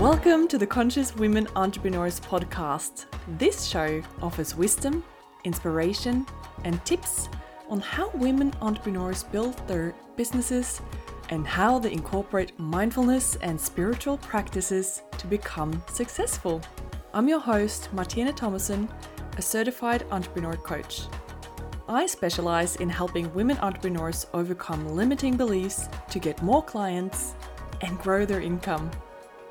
Welcome to the Conscious Women Entrepreneurs podcast. This show offers wisdom, inspiration, and tips on how women entrepreneurs build their businesses and how they incorporate mindfulness and spiritual practices to become successful. I'm your host, Martine Thomassen, a certified entrepreneur coach. I specialize in helping women entrepreneurs overcome limiting beliefs to get more clients and grow their income.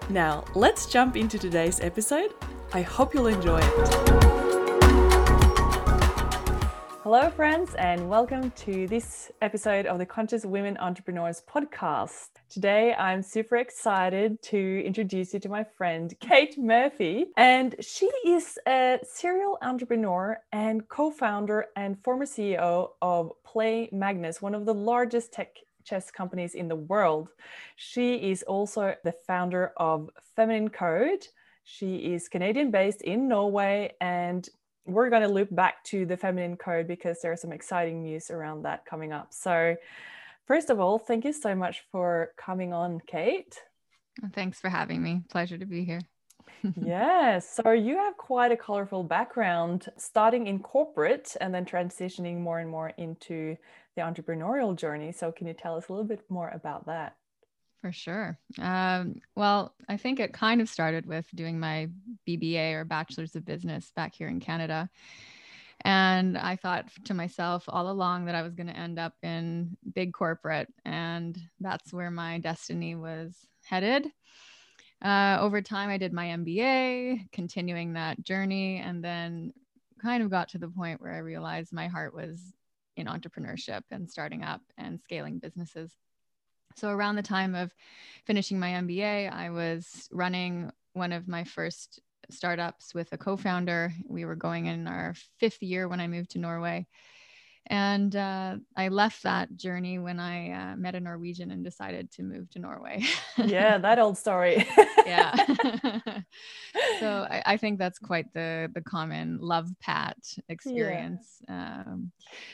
Now, let's jump into today's episode. I hope you'll enjoy it. Hello, friends, and welcome to this episode of the Conscious Women Entrepreneurs podcast. Today, I'm super excited to introduce you to my friend Kate Murphy, and she is a serial entrepreneur and co founder and former CEO of Play Magnus, one of the largest tech chess companies in the world. She is also the founder of Feminine Code. She is Canadian based in Norway and we're going to loop back to the feminine code because there's some exciting news around that coming up. So, first of all, thank you so much for coming on, Kate. Thanks for having me. Pleasure to be here. yes. So, you have quite a colorful background, starting in corporate and then transitioning more and more into the entrepreneurial journey. So, can you tell us a little bit more about that? For sure. Um, well, I think it kind of started with doing my BBA or Bachelor's of Business back here in Canada. And I thought to myself all along that I was going to end up in big corporate, and that's where my destiny was headed. Uh, over time, I did my MBA, continuing that journey, and then kind of got to the point where I realized my heart was in entrepreneurship and starting up and scaling businesses. So, around the time of finishing my MBA, I was running one of my first startups with a co founder. We were going in our fifth year when I moved to Norway. And uh, I left that journey when I uh, met a Norwegian and decided to move to Norway. yeah, that old story. yeah. so I, I, think that's quite the the common love pat experience. Yeah. Um,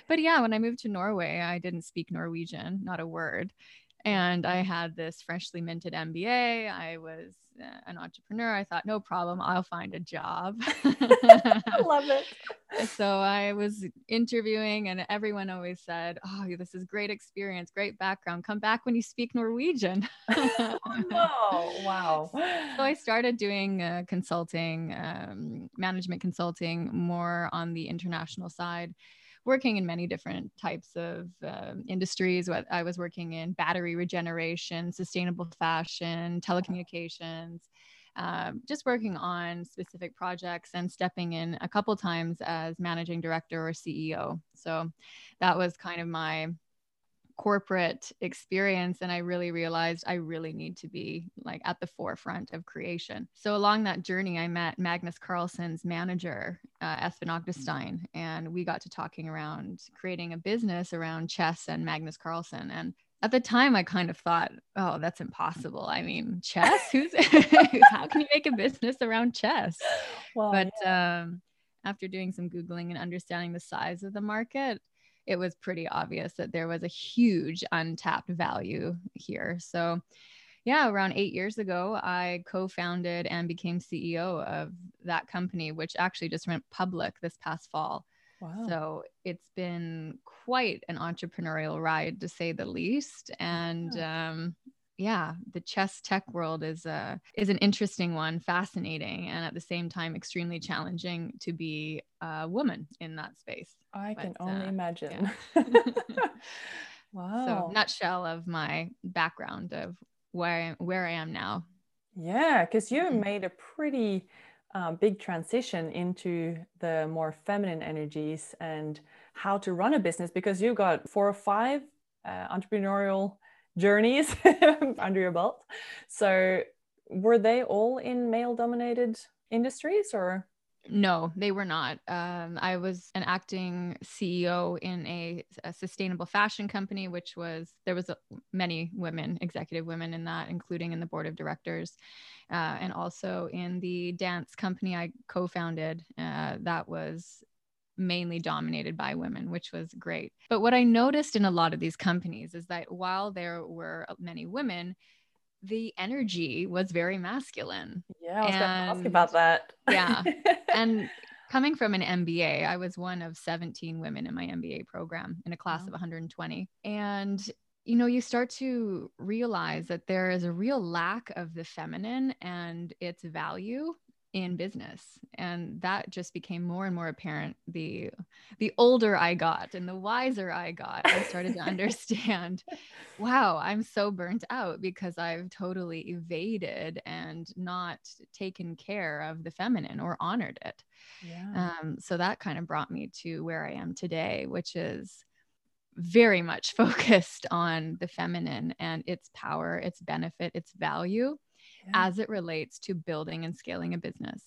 but yeah, when I moved to Norway, I didn't speak Norwegian, not a word and I had this freshly minted MBA. I was uh, an entrepreneur. I thought, no problem, I'll find a job. I love it. So I was interviewing, and everyone always said, Oh, this is great experience, great background. Come back when you speak Norwegian. oh, wow. So I started doing uh, consulting, um, management consulting more on the international side working in many different types of um, industries. I was working in battery regeneration, sustainable fashion, telecommunications. Um, just working on specific projects and stepping in a couple times as managing director or CEO. So that was kind of my corporate experience and i really realized i really need to be like at the forefront of creation. So along that journey i met magnus carlsen's manager uh, espen agdestein and we got to talking around creating a business around chess and magnus carlsen. And at the time i kind of thought oh that's impossible. I mean chess? Who's how can you make a business around chess? Well, but yeah. um, after doing some googling and understanding the size of the market it was pretty obvious that there was a huge untapped value here. So, yeah, around eight years ago, I co founded and became CEO of that company, which actually just went public this past fall. Wow. So it's been quite an entrepreneurial ride to say the least. And um, yeah the chess tech world is a is an interesting one fascinating and at the same time extremely challenging to be a woman in that space i but, can only uh, imagine yeah. wow so nutshell of my background of where I, where i am now yeah because you mm-hmm. made a pretty uh, big transition into the more feminine energies and how to run a business because you've got four or five uh, entrepreneurial journeys under your belt. So, were they all in male dominated industries or? No, they were not. Um, I was an acting CEO in a, a, sustainable fashion company, which was there was a, many women, executive women in that, including in the board of directors, uh, and also in the dance company I co-founded. Uh, that was mainly dominated by women, which was great. But what I noticed in a lot of these companies is that while there were many women, the energy was very masculine. Yeah, I was to ask about that. yeah. And coming from an MBA, I was one of 17 women in my MBA program in a class wow. of 120. And you know, you start to realize that there is a real lack of the feminine and its value in business. And that just became more and more apparent the the older i got and the wiser i got i started to understand wow i'm so burnt out because i've totally evaded and not taken care of the feminine or honored it. Yeah. um, so that kind of brought me to where i am today which is very much focused on the feminine and its power its benefit its value yeah. as it relates to building and scaling a business.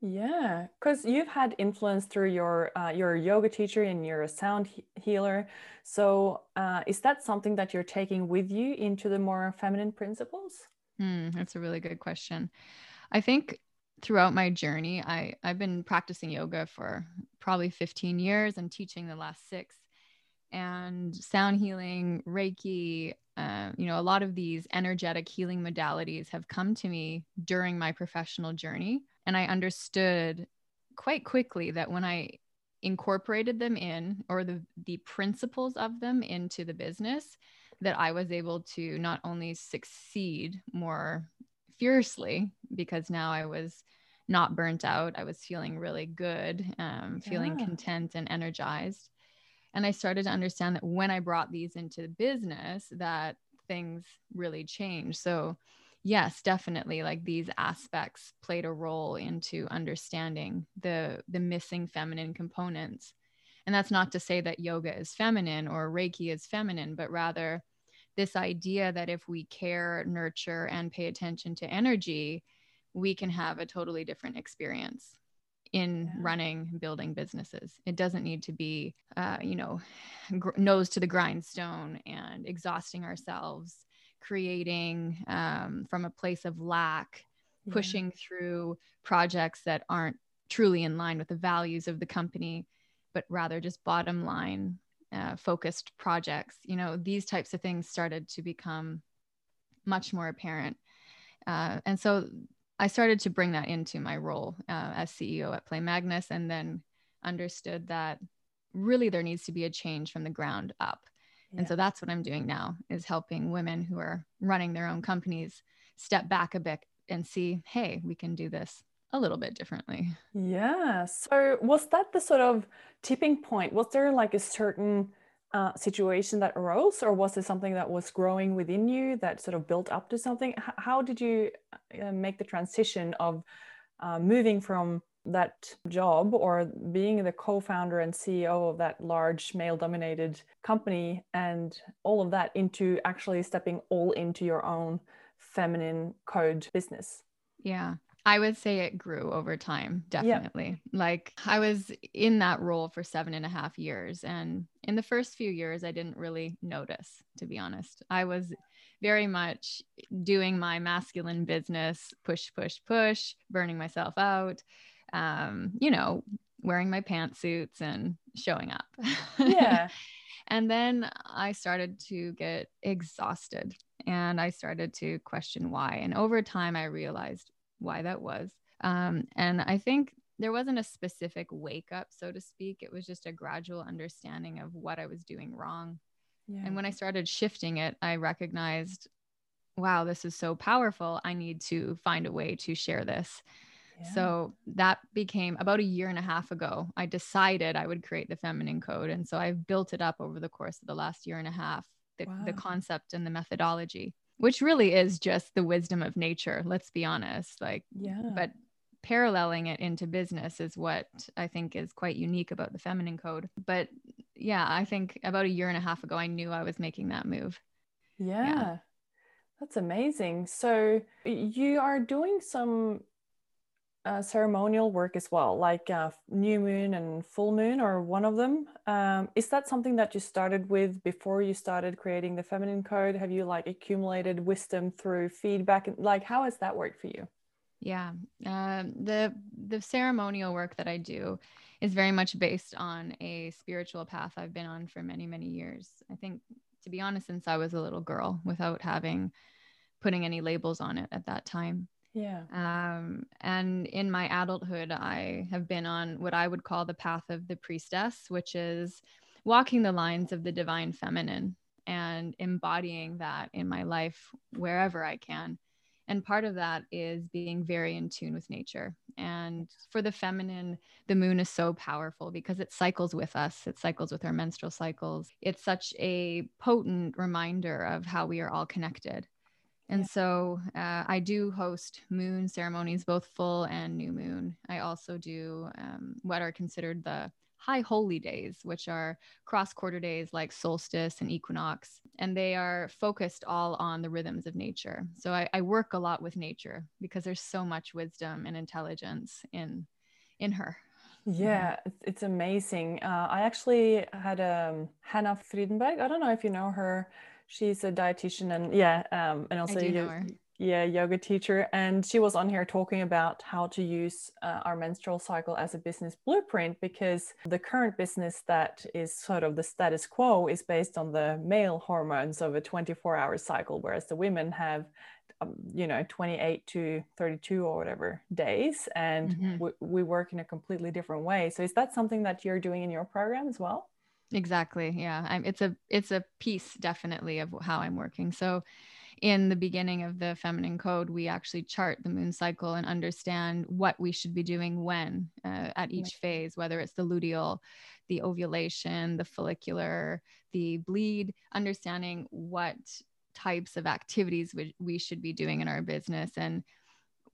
Yeah, because you've had influence through your uh, your yoga teacher and you're a sound he- healer. So uh, is that something that you're taking with you into the more feminine principles? Mm, that's a really good question. I think throughout my journey, I I've been practicing yoga for probably 15 years and teaching the last six and sound healing, Reiki, uh, you know, a lot of these energetic healing modalities have come to me during my professional journey. And I understood quite quickly that when I incorporated them in or the, the principles of them into the business, that I was able to not only succeed more fiercely because now I was not burnt out, I was feeling really good, um, feeling yeah. content and energized and i started to understand that when i brought these into the business that things really changed. So yes definitely like these aspects played a role into understanding the the missing feminine components. And that's not to say that yoga is feminine or reiki is feminine but rather this idea that if we care nurture and pay attention to energy we can have a totally different experience in running building businesses. It doesn't need to be uh, you know gr- nose to the grindstone and exhausting ourselves creating um, from a place of lack yeah. pushing through projects that aren't truly in line with the values of the company but rather just bottom line uh, focused projects. You know these types of things started to become much more apparent uh, and so I started to bring that into my role uh, as CEO at Play Magnus and then understood that really there needs to be a change from the ground up. Yeah. And so that's what I'm doing now is helping women who are running their own companies step back a bit and see, hey, we can do this a little bit differently. Yeah. So was that the sort of tipping point? Was there like a certain uh, situation that arose, or was it something that was growing within you that sort of built up to something? H- how did you uh, make the transition of uh, moving from that job or being the co-founder and CEO of that large male-dominated company and all of that into actually stepping all into your own feminine code business? Yeah. I would say it grew over time, definitely. Like I was in that role for seven and a half years. And in the first few years, I didn't really notice, to be honest. I was very much doing my masculine business, push, push, push, burning myself out, um, you know, wearing my pantsuits and showing up. Yeah. and then I started to get exhausted and I started to question why. And over time, I realized why that was. Um, and I think there wasn't a specific wake up, so to speak. It was just a gradual understanding of what I was doing wrong. Yeah. And when I started shifting it, I recognized, wow, this is so powerful. I need to find a way to share this. Yeah. So that became about a year and a half ago. I decided I would create the feminine code. And so I've built it up over the course of the last year and a half the, wow. the concept and the methodology which really is just the wisdom of nature let's be honest like yeah but paralleling it into business is what i think is quite unique about the feminine code but yeah i think about a year and a half ago i knew i was making that move yeah, yeah. that's amazing so you are doing some uh, ceremonial work as well, like uh, new moon and full moon, or one of them. Um, is that something that you started with before you started creating the feminine code? Have you like accumulated wisdom through feedback? Like, how has that worked for you? Yeah, uh, the the ceremonial work that I do is very much based on a spiritual path I've been on for many many years. I think, to be honest, since I was a little girl, without having putting any labels on it at that time. Yeah. Um, and in my adulthood, I have been on what I would call the path of the priestess, which is walking the lines of the divine feminine and embodying that in my life wherever I can. And part of that is being very in tune with nature. And for the feminine, the moon is so powerful because it cycles with us, it cycles with our menstrual cycles. It's such a potent reminder of how we are all connected. And yeah. so uh, I do host moon ceremonies, both full and new moon. I also do um, what are considered the high holy days, which are cross quarter days like solstice and equinox, and they are focused all on the rhythms of nature. So I, I work a lot with nature because there's so much wisdom and intelligence in in her. Yeah, it's amazing. Uh, I actually had um, Hannah Friedenberg. I don't know if you know her. She's a dietitian and yeah, um, and also yeah yoga teacher and she was on here talking about how to use uh, our menstrual cycle as a business blueprint because the current business that is sort of the status quo is based on the male hormones of a 24 hour cycle whereas the women have um, you know 28 to 32 or whatever days and mm-hmm. we, we work in a completely different way. So is that something that you're doing in your program as well? Exactly yeah. I'm, it's a it's a piece definitely of how i'm working. So in the beginning of the feminine code, we actually chart the moon cycle and understand what we should be doing when uh, at each phase, whether it's the luteal, the ovulation, the follicular, the bleed, understanding what types of activities we, we should be doing in our business and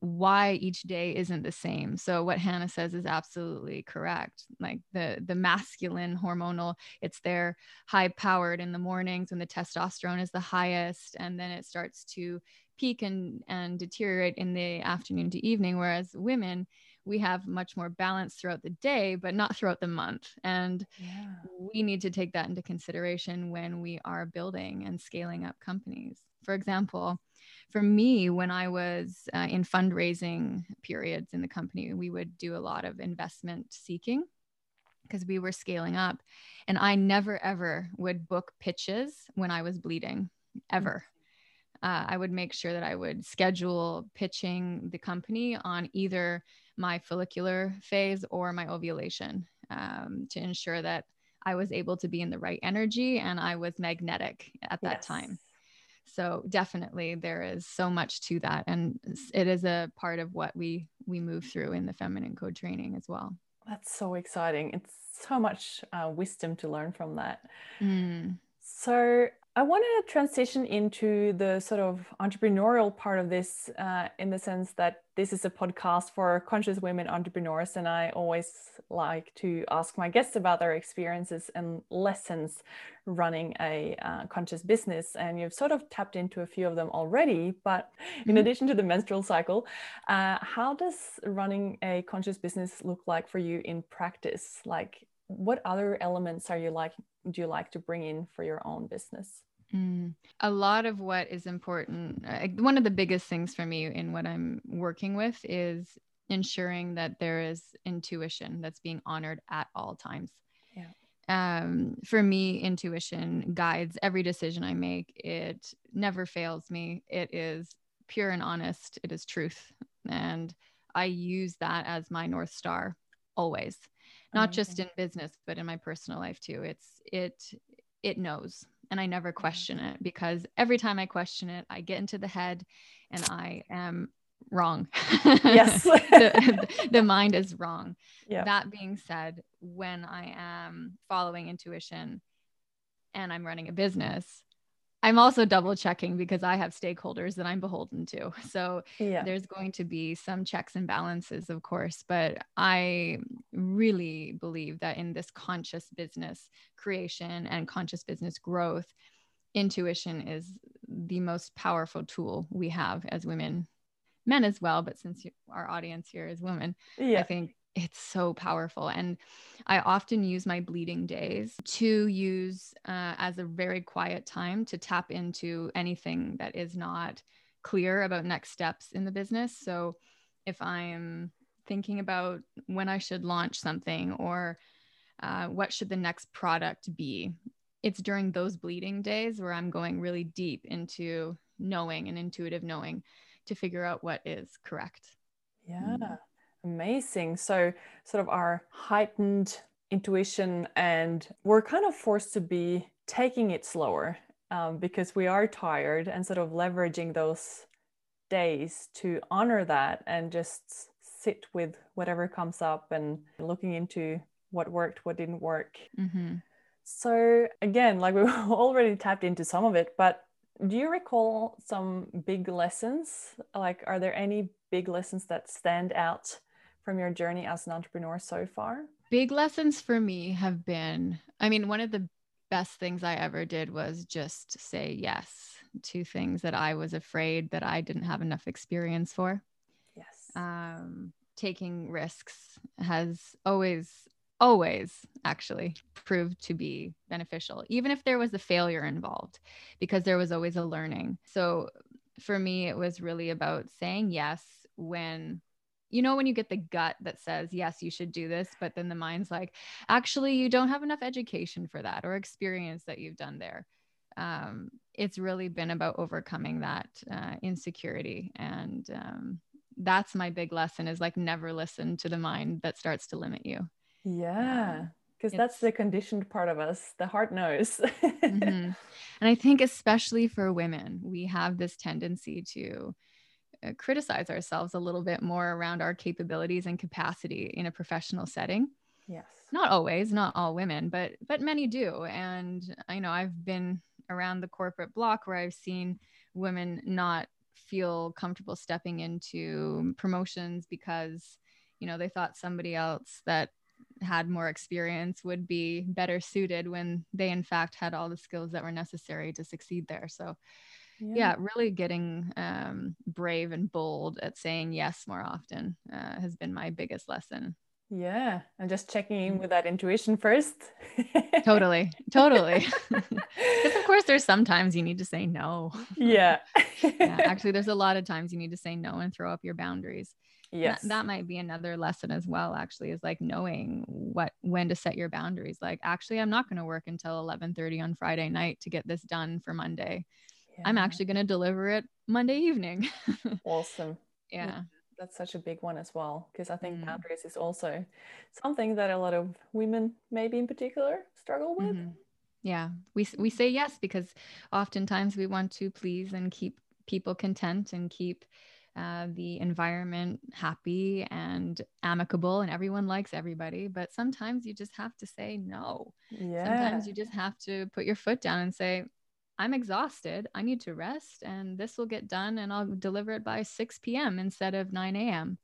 why each day isn't the same. So what Hannah says is absolutely correct. Like the the masculine hormonal, it's there high powered in the mornings when the testosterone is the highest and then it starts to peak and and deteriorate in the afternoon to evening whereas women we have much more balance throughout the day but not throughout the month and yeah. we need to take that into consideration when we are building and scaling up companies for example for me, when I was uh, in fundraising periods in the company, we would do a lot of investment seeking because we were scaling up. And I never, ever would book pitches when I was bleeding, ever. Uh, I would make sure that I would schedule pitching the company on either my follicular phase or my ovulation um, to ensure that I was able to be in the right energy and I was magnetic at that yes. time. So definitely there is so much to that. And it is a part of what we we move through in the feminine code training as well. That's so exciting. It's so much uh, wisdom to learn from that. Mm. So I want to transition into the sort of entrepreneurial part of this uh, in the sense that this is a podcast for conscious women entrepreneurs. And I always like to ask my guests about their experiences and lessons running a uh, conscious business. And you've sort of tapped into a few of them already. But in mm-hmm. addition to the menstrual cycle, uh, how does running a conscious business look like for you in practice? Like, what other elements are you like do you like to bring in for your own business? Mm. a lot of what is important uh, one of the biggest things for me in what i'm working with is ensuring that there is intuition that's being honored at all times. Yeah. um, for me intuition guides every decision i make. It never fails me. It is pure and honest. It is truth. And i use that as my north star always not mm-hmm. just in business but in my personal life too it's it it knows and i never mm-hmm. question it because every time i question it i get into the head and i am wrong yes the, the, mind is wrong yeah. that being said when i am following intuition and i'm running a business I'm also double checking because I have stakeholders that I'm beholden to. So yeah. there's going to be some checks and balances, of course. But I really believe that in this conscious business creation and conscious business growth, intuition is the most powerful tool we have as women, men as well. But since you, our audience here is women, yeah. I think it's so powerful. And I often use my bleeding days to use uh, as a very quiet time to tap into anything that is not clear about next steps in the business. So if I'm thinking about when I should launch something or uh, what should the next product be, it's during those bleeding days where I'm going really deep into knowing and intuitive knowing to figure out what is correct. Yeah, amazing. So, sort of our heightened intuition, and we're kind of forced to be taking it slower um, because we are tired and sort of leveraging those days to honor that and just sit with whatever comes up and looking into what worked, what didn't work. Mm-hmm. So, again, like we already tapped into some of it, but do you recall some big lessons? Like, are there any big lessons that stand out from your journey as an entrepreneur so far? Big lessons for me have been I mean, one of the best things I ever did was just say yes to things that I was afraid that I didn't have enough experience for. Um, taking risks has always always actually proved to be beneficial, even if there was a failure involved, because there was always a learning. So for me, it was really about saying yes when you know when you get the gut that says yes you should do this but then the mind's like actually you don't have enough education for that or experience that you've done there um, it's really been about overcoming that uh, insecurity and um, that's my big lesson is like never listen to the mind that starts to limit you. Yeah because um, that's the conditioned part of us the heart knows. Mm-hmm. and i think especially for women we have this tendency to uh, criticize ourselves a little bit more around our capabilities and capacity in a professional setting. Yes. Not always not all women but but many do. And i know i've been around the corporate block where i've seen women not feel comfortable stepping into promotions because you know they thought somebody else that had more experience would be better suited when they in fact had all the skills that were necessary to succeed there. So yeah, yeah really getting um, brave and bold at saying yes more often uh, has been my biggest lesson yeah and just checking in mm. with that intuition first. Totally totally. Because of course there's sometimes you need to say no. Yeah. yeah actually there's a lot of times you need to say no and throw up your boundaries. Yes. that, that might be another lesson as well actually is like knowing what when to set your boundaries. Like actually i'm not going to work until 11:30 on friday night to get this done for monday. Yeah. i'm actually going to deliver it monday evening. Awesome. Yeah that's such a big one as well because i think mm. boundaries is also something that a lot of women maybe in particular struggle with mm-hmm. yeah we we say yes because oftentimes we want to please and keep people content and keep uh, the environment happy and amicable and everyone likes everybody but sometimes you just have to say no yeah. sometimes you just have to put your foot down and say i'm exhausted. I need to rest and this will get done and i'll deliver it by 6 p.m instead of 9 a.m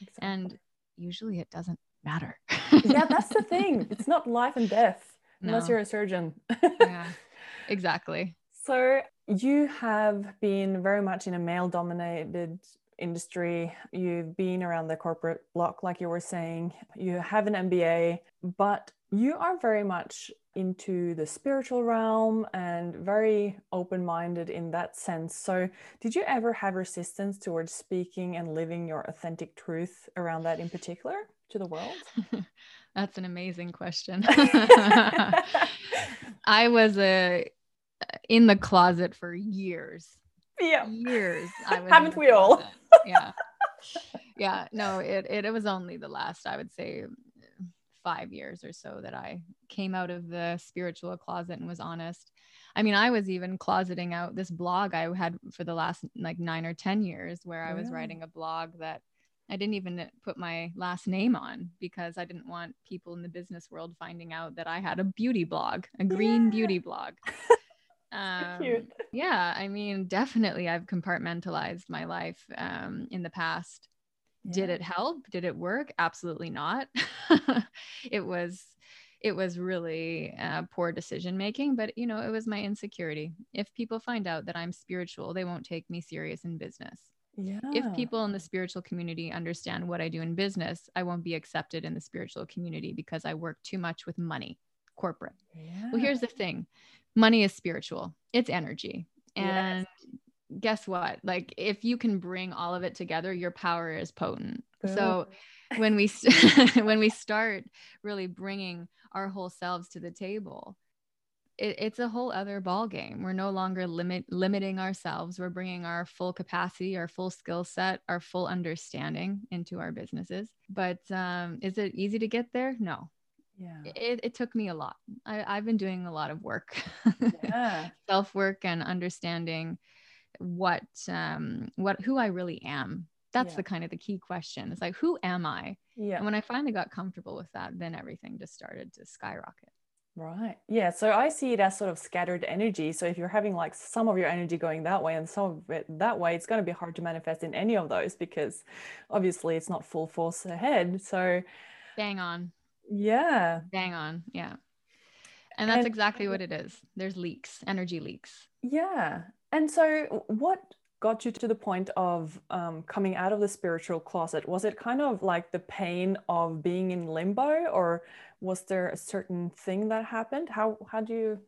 exactly. and usually it doesn't matter. Yeah that's the thing. It's not life and death unless you're a surgeon. Yeah exactly. So you have been very much in a male dominated industry. You've been around the corporate block, like you were saying. You have an MBA, but you are very much into the spiritual realm and very open minded in that sense. So, did you ever have resistance towards speaking and living your authentic truth around that in particular to the world? That's an amazing question. I was a in the closet for years. Yeah. Years. I was Haven't we all? yeah. Yeah. No, it, it, it was only the last, I would say, five years or so that I came out of the spiritual closet and was honest. I mean, I was even closeting out this blog I had for the last like nine or 10 years where I was writing a blog that I didn't even put my last name on because I didn't want people in the business world finding out that I had a beauty blog, a green yeah. beauty blog. Um. Yeah, I mean, definitely, I've compartmentalized my life um, in the past. Yeah. Did it help? Did it work? Absolutely not. it was it was really uh, poor decision making but you know it was my insecurity if people find out that i'm spiritual they won't take me serious in business yeah. if people in the spiritual community understand what i do in business i won't be accepted in the spiritual community because i work too much with money corporate yeah. well here's the thing money is spiritual, it's energy. And yes. Guess what? Like, if you can bring all of it together, your power is potent. Boom. So, when we when we start really bringing our whole selves to the table it, it's a whole other ball game. We're no longer limit limiting ourselves. We're bringing our full capacity, our full skill set, our full understanding into our businesses. But um, is it easy to get there? No. Yeah. It, it took me a lot. I, I've been doing a lot of work, Yeah. self work, and understanding what um, what who I really am. That's Yeah. the kind of the key question. It's like who am I? Yeah. And when I finally got comfortable with that, then everything just started to skyrocket. Right. Yeah. So I see it as sort of scattered energy. So if you're having like some of your energy going that way and some of it that way, it's going to be hard to manifest in any of those because obviously it's not full force ahead. So Bang on. yeah. Bang on. Yeah. And that's And- exactly what it is. There's leaks, energy leaks. Yeah. And so what got you to the point of um, coming out of the spiritual closet? Was it kind of like the pain of being in limbo or was there a certain thing that happened? How how do you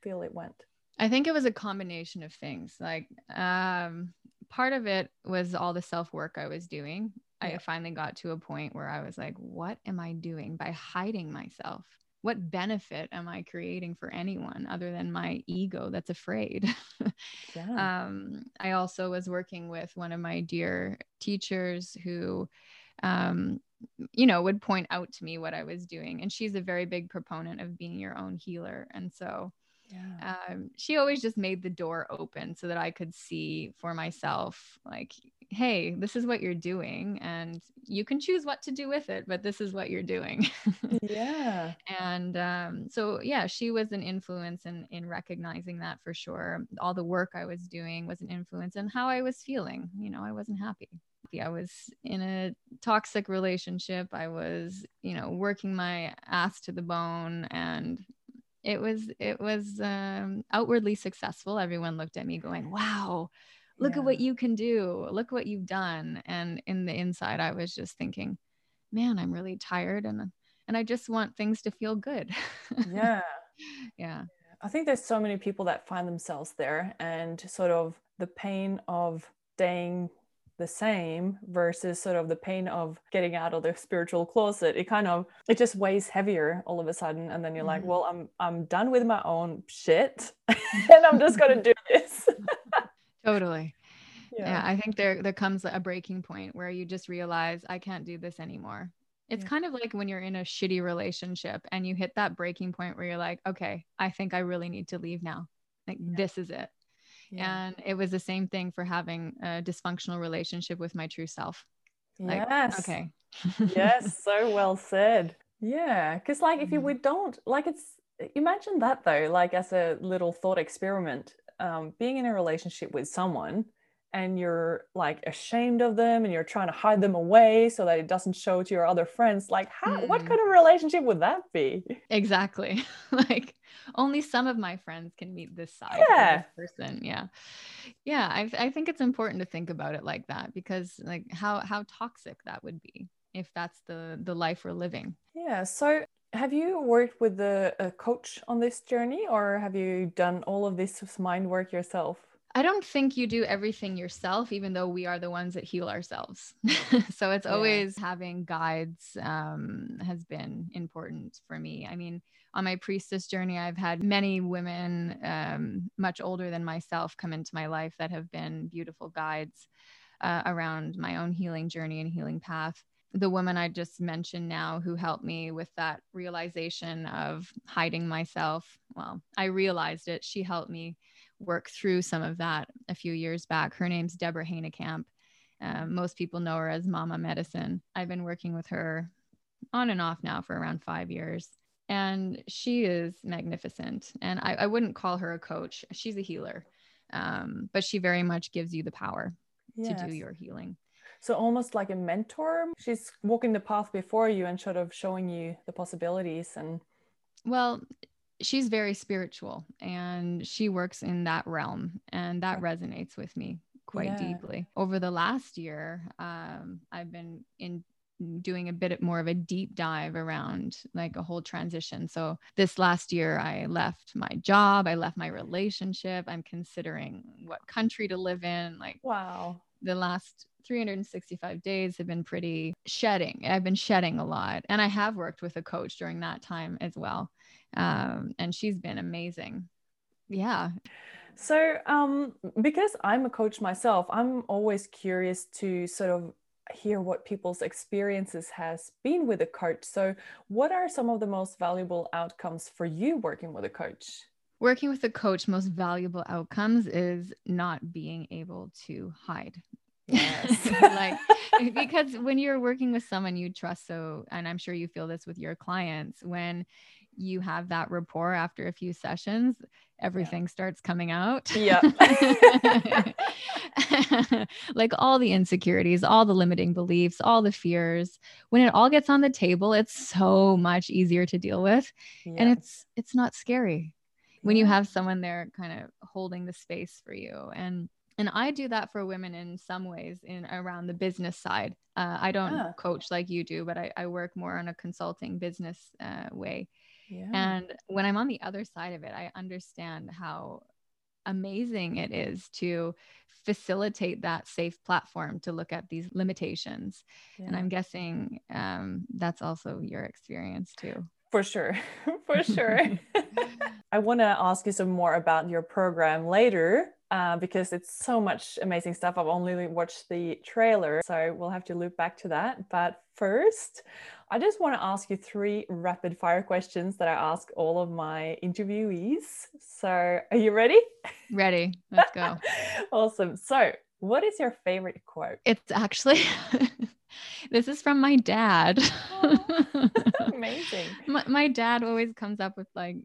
feel it went? I think it was a combination of things. Like um part of it was all the self-work I was doing. Yeah. I finally got to a point where I was like, what am I doing by hiding myself? What benefit am I creating for anyone other than my ego that's afraid? Yeah. um, I also was working with one of my dear teachers who, um, you know, would point out to me what I was doing. And she's a very big proponent of being your own healer. And so yeah. um, she always just made the door open so that I could see for myself, like, hey, this is what you're doing. And you can choose what to do with it, but this is what you're doing. yeah. and um, so yeah she was an influence in in recognizing that for sure all the work i was doing was an influence in how i was feeling you know i wasn't happy i was in a toxic relationship i was you know working my ass to the bone and it was it was um, outwardly successful. Everyone looked at me going wow look Yeah. at what you can do. Look what you've done. And in the inside i was just thinking man i'm really tired and and i just want things to feel good. Yeah. yeah. I think there's so many people that find themselves there and sort of the pain of staying the same versus sort of the pain of getting out of the spiritual closet. It kind of it just weighs heavier all of a sudden and then you're like Mhm. well i'm i'm done with my own shit and i'm just going to do this. Totally. Yeah. i think there there comes a breaking point where you just realize i can't do this anymore. It's Yeah. kind of like when you're in a shitty relationship and you hit that breaking point where you're like okay i think i really need to leave now. Like this is it yeah. and it was the same thing for having a dysfunctional relationship with my true self like yes okay yes so well said yeah because like if you Mhm. we don't like it's imagine that though like as a little thought experiment um, being in a relationship with someone and you're like ashamed of them and you're trying to hide them away so that it doesn't show to your other friends like how what Mm. kind of relationship would that be? Exactly. Like only some of my friends can meet this side Yeah. of this person yeah. Yeah I, I think it's important to think about it like that because like how how toxic that would be if that's the the life we're living. Yeah so have you worked with the, a coach on this journey or have you done all of this mind work yourself I don't think you do everything yourself, even though we are the ones that heal ourselves. so it's Yeah. always having guides um, has been important for me. I mean, on my priestess journey, I've had many women um, much older than myself come into my life that have been beautiful guides uh, around my own healing journey and healing path. The woman I just mentioned now who helped me with that realization of hiding myself. Well, I realized it. She helped me work through some of that a few years back. Her name's Deborah Hanekamp. Um, most people know her as Mama Medicine. I've been working with her on and off now for around five years. And she is magnificent. And I, I wouldn't call her a coach, she's a healer. Um, but she very much gives you the power to do your healing. So almost like a mentor. She's walking the path before you and sort of showing you the possibilities and Well, she's very spiritual and she works in that realm, and that resonates with me quite Yeah. deeply. Over the last year, um, I've been in doing a bit more of a deep dive around like a whole transition. So this last year I left my job, I left my relationship, I'm considering what country to live in, like wow. the last 365 days have been pretty shedding. I've been shedding a lot. And I have worked with a coach during that time as well. Um, and she's been amazing. Yeah. So, um, because I'm a coach myself, I'm always curious to sort of hear what people's experiences has been with a coach. So, what are some of the most valuable outcomes for you working with a coach? Working with a coach, most valuable outcomes is not being able to hide. Yes. like because when you're working with someone you trust so and I'm sure you feel this with your clients when you have that rapport after a few sessions, everything yeah. starts coming out. Yeah. like all the insecurities, all the limiting beliefs, all the fears. When it all gets on the table, it's so much easier to deal with. Yeah. And it's it's not scary when you have someone there kind of holding the space for you. And and I do that for women in some ways in around the business side. Uh, I don't yeah. coach like you do, but I, I work more on a consulting business uh, way. Yeah. And when I'm on the other side of it, I understand how amazing it is to facilitate that safe platform to look at these limitations. Yeah. And I'm guessing um, that's also your experience too. For sure. For sure. I want to ask you some more about your program later uh, because it's so much amazing stuff. I've only watched the trailer, so we'll have to loop back to that. But first, I just want to ask you three rapid fire questions that I ask all of my interviewees. So, are you ready? Ready. Let's go. awesome. So, what is your favorite quote? It's actually, this is from my dad. Oh, amazing. my, my dad always comes up with like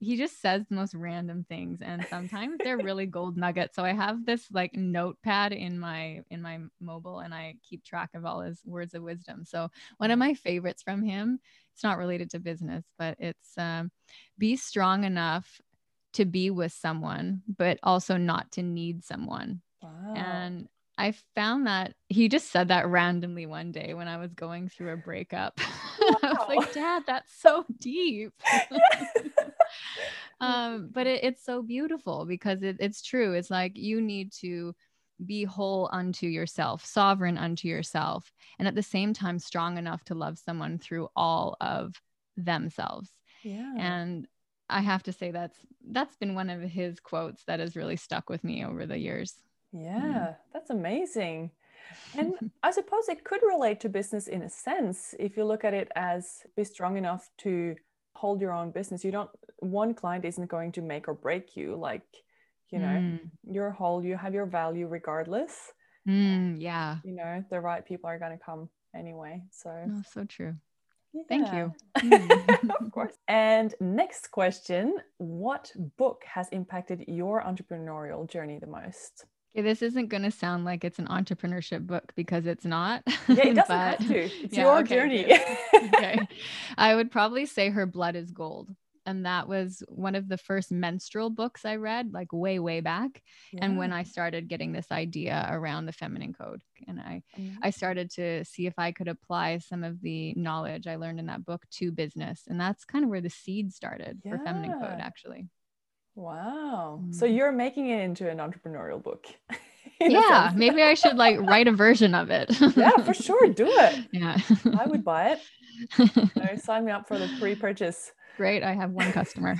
he just says the most random things and sometimes they're really gold nuggets so i have this like notepad in my in my mobile and i keep track of all his words of wisdom so one of my favorites from him it's not related to business but it's um, be strong enough to be with someone but also not to need someone wow. and I found that he just said that randomly one day when I was going through a breakup. Wow. I was like, Dad, that's so deep. um, but it, it's so beautiful because it, it's true. It's like you need to be whole unto yourself, sovereign unto yourself, and at the same time, strong enough to love someone through all of themselves. Yeah. And I have to say that's that's been one of his quotes that has really stuck with me over the years. Yeah, mm. that's amazing. And I suppose it could relate to business in a sense if you look at it as be strong enough to hold your own business. You don't, one client isn't going to make or break you. Like, you know, mm. you're whole, you have your value regardless. Mm, yeah. You know, the right people are going to come anyway. So, oh, so true. Yeah. Thank you. of course. And next question What book has impacted your entrepreneurial journey the most? Okay, this isn't going to sound like it's an entrepreneurship book because it's not. Yeah, it doesn't but, have to. It's yeah, your okay, journey. okay. I would probably say Her Blood is Gold. And that was one of the first menstrual books I read, like way, way back. Yeah. And when I started getting this idea around the feminine code, and I, mm-hmm. I started to see if I could apply some of the knowledge I learned in that book to business. And that's kind of where the seed started yeah. for feminine code, actually. Wow. So mm. you're making it into an entrepreneurial book. yeah, maybe I should like write a version of it. yeah, for sure. Do it. Yeah. I would buy it. No, sign me up for the pre-purchase. Great. I have one customer.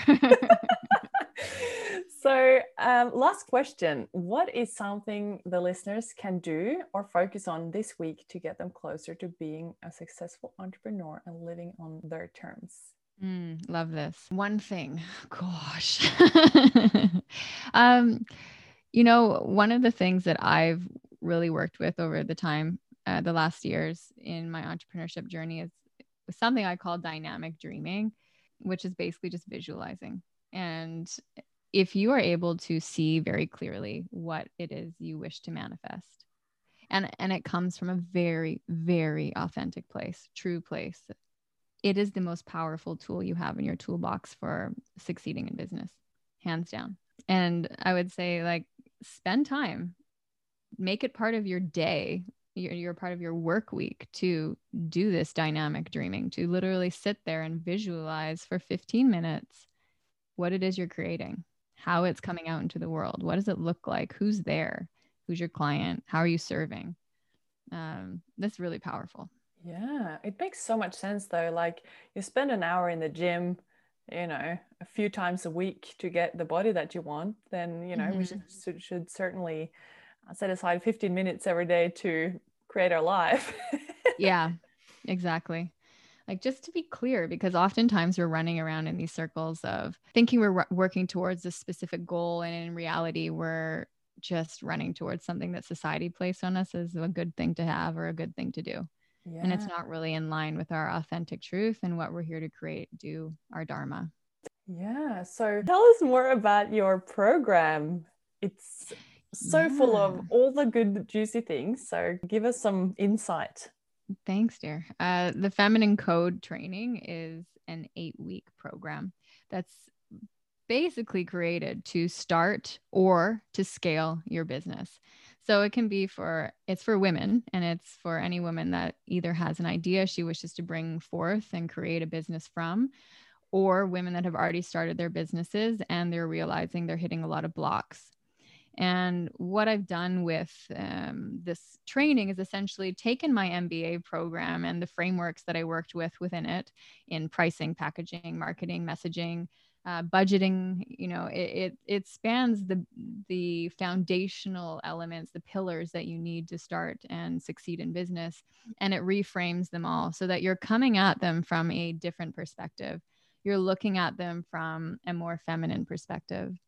so um, last question. What is something the listeners can do or focus on this week to get them closer to being a successful entrepreneur and living on their terms? Mm, love this. One thing, gosh. um, you know, one of the things that I've really worked with over the time, uh, the last years in my entrepreneurship journey is something I call dynamic dreaming, which is basically just visualizing. And if you are able to see very clearly what it is you wish to manifest, and, and it comes from a very, very authentic place, true place, it is the most powerful tool you have in your toolbox for succeeding in business, hands down. And I would say, like, spend time, make it part of your day, you're part of your work week to do this dynamic dreaming, to literally sit there and visualize for 15 minutes what it is you're creating, how it's coming out into the world. What does it look like? Who's there? Who's your client? How are you serving? Um, that's really powerful. Yeah, it makes so much sense though. Like you spend an hour in the gym, you know a few times a week to get the body that you want then you know mm-hmm. we should, should, should certainly set aside 15 minutes every day to create our life yeah exactly like just to be clear because oftentimes we're running around in these circles of thinking we're working towards a specific goal and in reality we're just running towards something that society placed on us as a good thing to have or a good thing to do yeah. and it's not really in line with our authentic truth and what we're here to create do our dharma yeah so tell us more about your program it's so yeah. full of all the good juicy things so give us some insight Thanks, dear. Uh, the Feminine Code training is an eight week program that's basically created to start or to scale your business. So it can be for it's for women and it's for any woman that either has an idea she wishes to bring forth and create a business from or women that have already started their businesses and they're realizing they're hitting a lot of blocks. And what I've done with um, this training is essentially taken my MBA program and the frameworks that I worked with within it in pricing, packaging, marketing, messaging, uh, budgeting. You know, it, it it spans the the foundational elements, the pillars that you need to start and succeed in business, and it reframes them all so that you're coming at them from a different perspective. You're looking at them from a more feminine perspective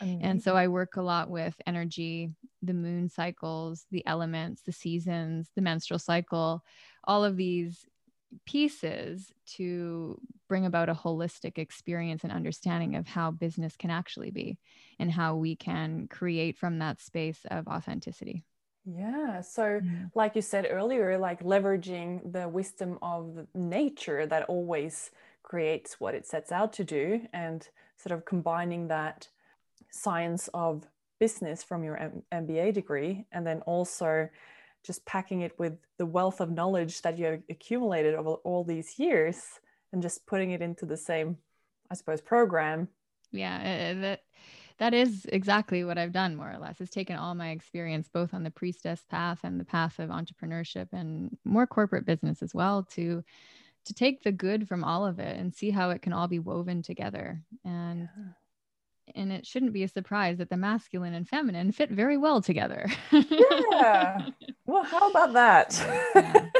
Amazing. And so I work a lot with energy, the moon cycles, the elements, the seasons, the menstrual cycle, all of these pieces to bring about a holistic experience and understanding of how business can actually be and how we can create from that space of authenticity. Yeah. So, mm-hmm. like you said earlier, like leveraging the wisdom of nature that always creates what it sets out to do and sort of combining that science of business from your M- MBA degree, and then also just packing it with the wealth of knowledge that you have accumulated over all these years and just putting it into the same, I suppose, program. Yeah, uh, uh, that that is exactly what I've done more or less. It's taken all my experience both on the priestess path and the path of entrepreneurship and more corporate business as well to to take the good from all of it and see how it can all be woven together. And yeah and it shouldn't be a surprise that the masculine and feminine fit very well together. yeah. Well, how about that?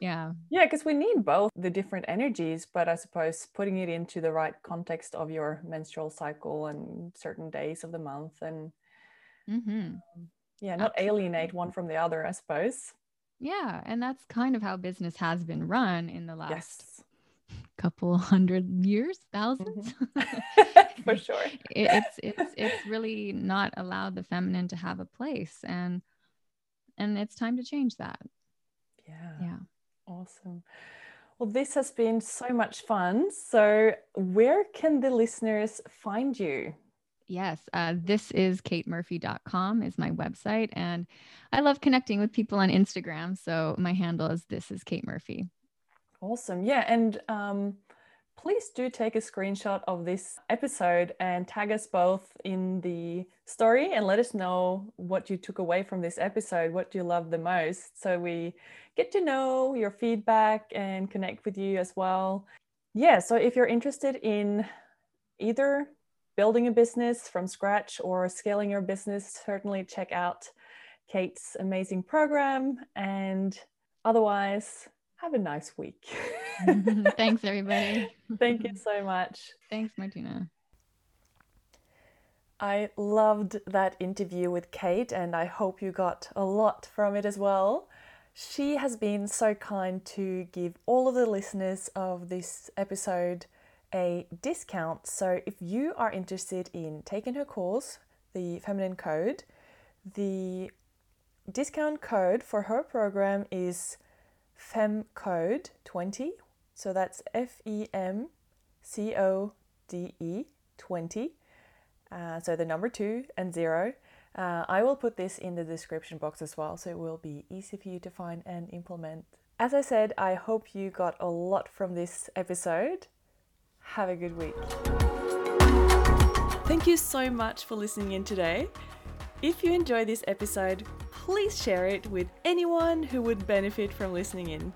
yeah. Yeah, because we need both the different energies, but I suppose putting it into the right context of your menstrual cycle and certain days of the month and mm-hmm. yeah, not Absolutely. alienate one from the other, I suppose. Yeah, and that's kind of how business has been run in the last yes couple hundred years, 1000s mm-hmm. For sure. it, it's it's it's really not allowed the feminine to have a place, and and it's time to change that. Yeah. Yeah. Awesome. Well, this has been so much fun. So, where can the listeners find you? Yes, uh, this is katemurphy.com is my website. And I love connecting with people on Instagram. So my handle is this is Kate Murphy. Awesome. Yeah. And um, please do take a screenshot of this episode and tag us both in the story and let us know what you took away from this episode, what do you love the most. So we get to know your feedback and connect with you as well. Yeah. So if you're interested in either building a business from scratch or scaling your business, certainly check out Kate's amazing program. And otherwise, have a nice week. Mm-hmm. Thanks, everybody. Thank you so much. Thanks, Martine. I loved that interview with Kate, and I hope you got a lot from it as well. She has been so kind to give all of the listeners of this episode a discount. So, if you are interested in taking her course, the Feminine Code, the discount code for her program is FemCode 20. So that's F E M C O D E 20. Uh, so the number two and zero. Uh, I will put this in the description box as well, so it will be easy for you to find and implement. As I said, I hope you got a lot from this episode. Have a good week. Thank you so much for listening in today. If you enjoy this episode, please share it with anyone who would benefit from listening in.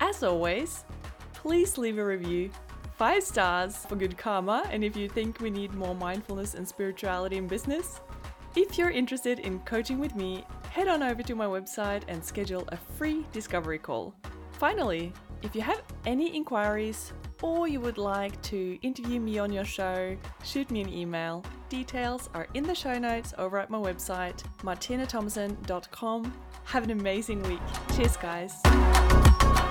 As always, please leave a review, five stars for good karma. And if you think we need more mindfulness and spirituality in business, if you're interested in coaching with me, head on over to my website and schedule a free discovery call. Finally, if you have any inquiries or you would like to interview me on your show, shoot me an email. Details are in the show notes over at my website, martinethomassen.com. Have an amazing week. Cheers, guys.